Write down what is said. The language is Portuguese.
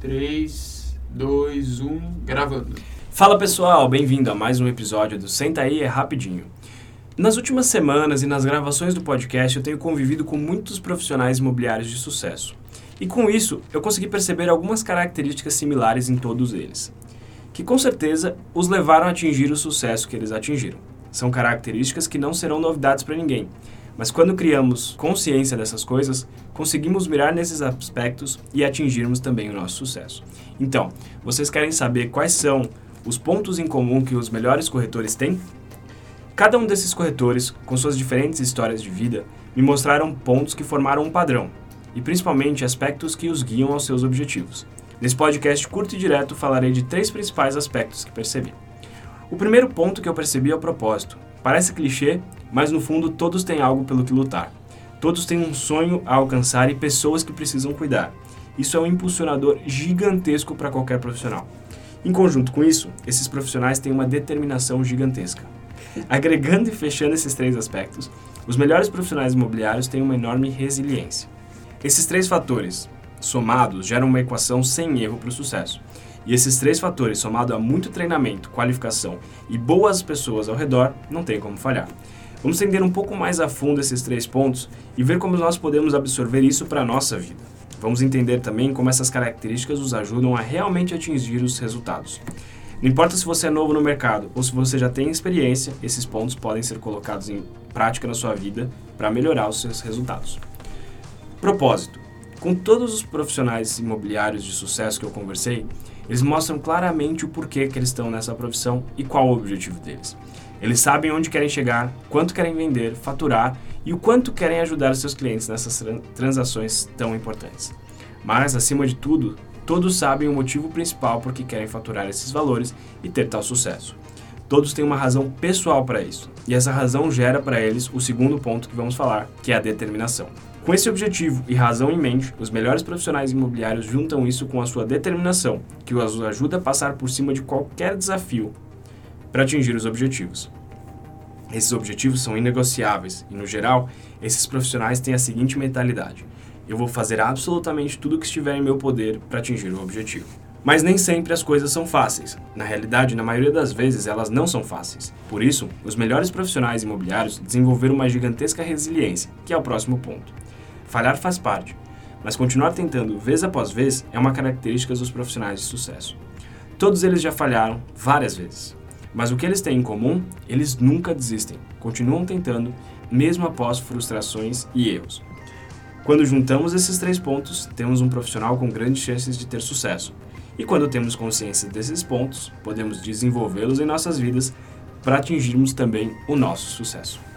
3, 2, 1, gravando. Fala pessoal, bem-vindo a mais um episódio do Senta aí é Rapidinho. Nas últimas semanas e nas gravações do podcast eu tenho convivido com muitos profissionais imobiliários de sucesso. E com isso eu consegui perceber algumas características similares em todos eles, que com certeza os levaram a atingir o sucesso que eles atingiram. São características que não serão novidades para ninguém, mas quando criamos consciência dessas coisas, conseguimos mirar nesses aspectos e atingirmos também o nosso sucesso. Então, vocês querem saber quais são os pontos em comum que os melhores corretores têm? Cada um desses corretores, com suas diferentes histórias de vida, me mostraram pontos que formaram um padrão e principalmente aspectos que os guiam aos seus objetivos. Nesse podcast curto e direto falarei de três principais aspectos que percebi. O primeiro ponto que eu percebi é o propósito. Parece clichê, mas no fundo todos têm algo pelo que lutar. Todos têm um sonho a alcançar e pessoas que precisam cuidar. Isso é um impulsionador gigantesco para qualquer profissional. Em conjunto com isso, esses profissionais têm uma determinação gigantesca. Agregando e fechando esses três aspectos, os melhores profissionais imobiliários têm uma enorme resiliência. Esses três fatores, somados, geram uma equação sem erro para o sucesso. E esses três fatores, somado a muito treinamento, qualificação e boas pessoas ao redor, não tem como falhar. Vamos entender um pouco mais a fundo esses três pontos e ver como nós podemos absorver isso para a nossa vida. Vamos entender também como essas características nos ajudam a realmente atingir os resultados. Não importa se você é novo no mercado ou se você já tem experiência, esses pontos podem ser colocados em prática na sua vida para melhorar os seus resultados. Propósito. Com todos os profissionais imobiliários de sucesso que eu conversei, eles mostram claramente o porquê que eles estão nessa profissão e qual o objetivo deles. Eles sabem onde querem chegar, quanto querem vender, faturar e o quanto querem ajudar os seus clientes nessas transações tão importantes. Mas, acima de tudo, todos sabem o motivo principal por que querem faturar esses valores e ter tal sucesso. Todos têm uma razão pessoal para isso, e essa razão gera para eles o segundo ponto que vamos falar, que é a determinação. Com esse objetivo e razão em mente, os melhores profissionais imobiliários juntam isso com a sua determinação, que os ajuda a passar por cima de qualquer desafio para atingir os objetivos. Esses objetivos são inegociáveis e, no geral, esses profissionais têm a seguinte mentalidade: eu vou fazer absolutamente tudo o que estiver em meu poder para atingir o objetivo. Mas nem sempre as coisas são fáceis. Na realidade, na maioria das vezes, elas não são fáceis. Por isso, os melhores profissionais imobiliários desenvolveram uma gigantesca resiliência, que é o próximo ponto. Falhar faz parte, mas continuar tentando vez após vez é uma característica dos profissionais de sucesso. Todos eles já falharam várias vezes, mas o que eles têm em comum? Eles nunca desistem, continuam tentando, mesmo após frustrações e erros. Quando juntamos esses três pontos, temos um profissional com grandes chances de ter sucesso. E quando temos consciência desses pontos, podemos desenvolvê-los em nossas vidas para atingirmos também o nosso sucesso.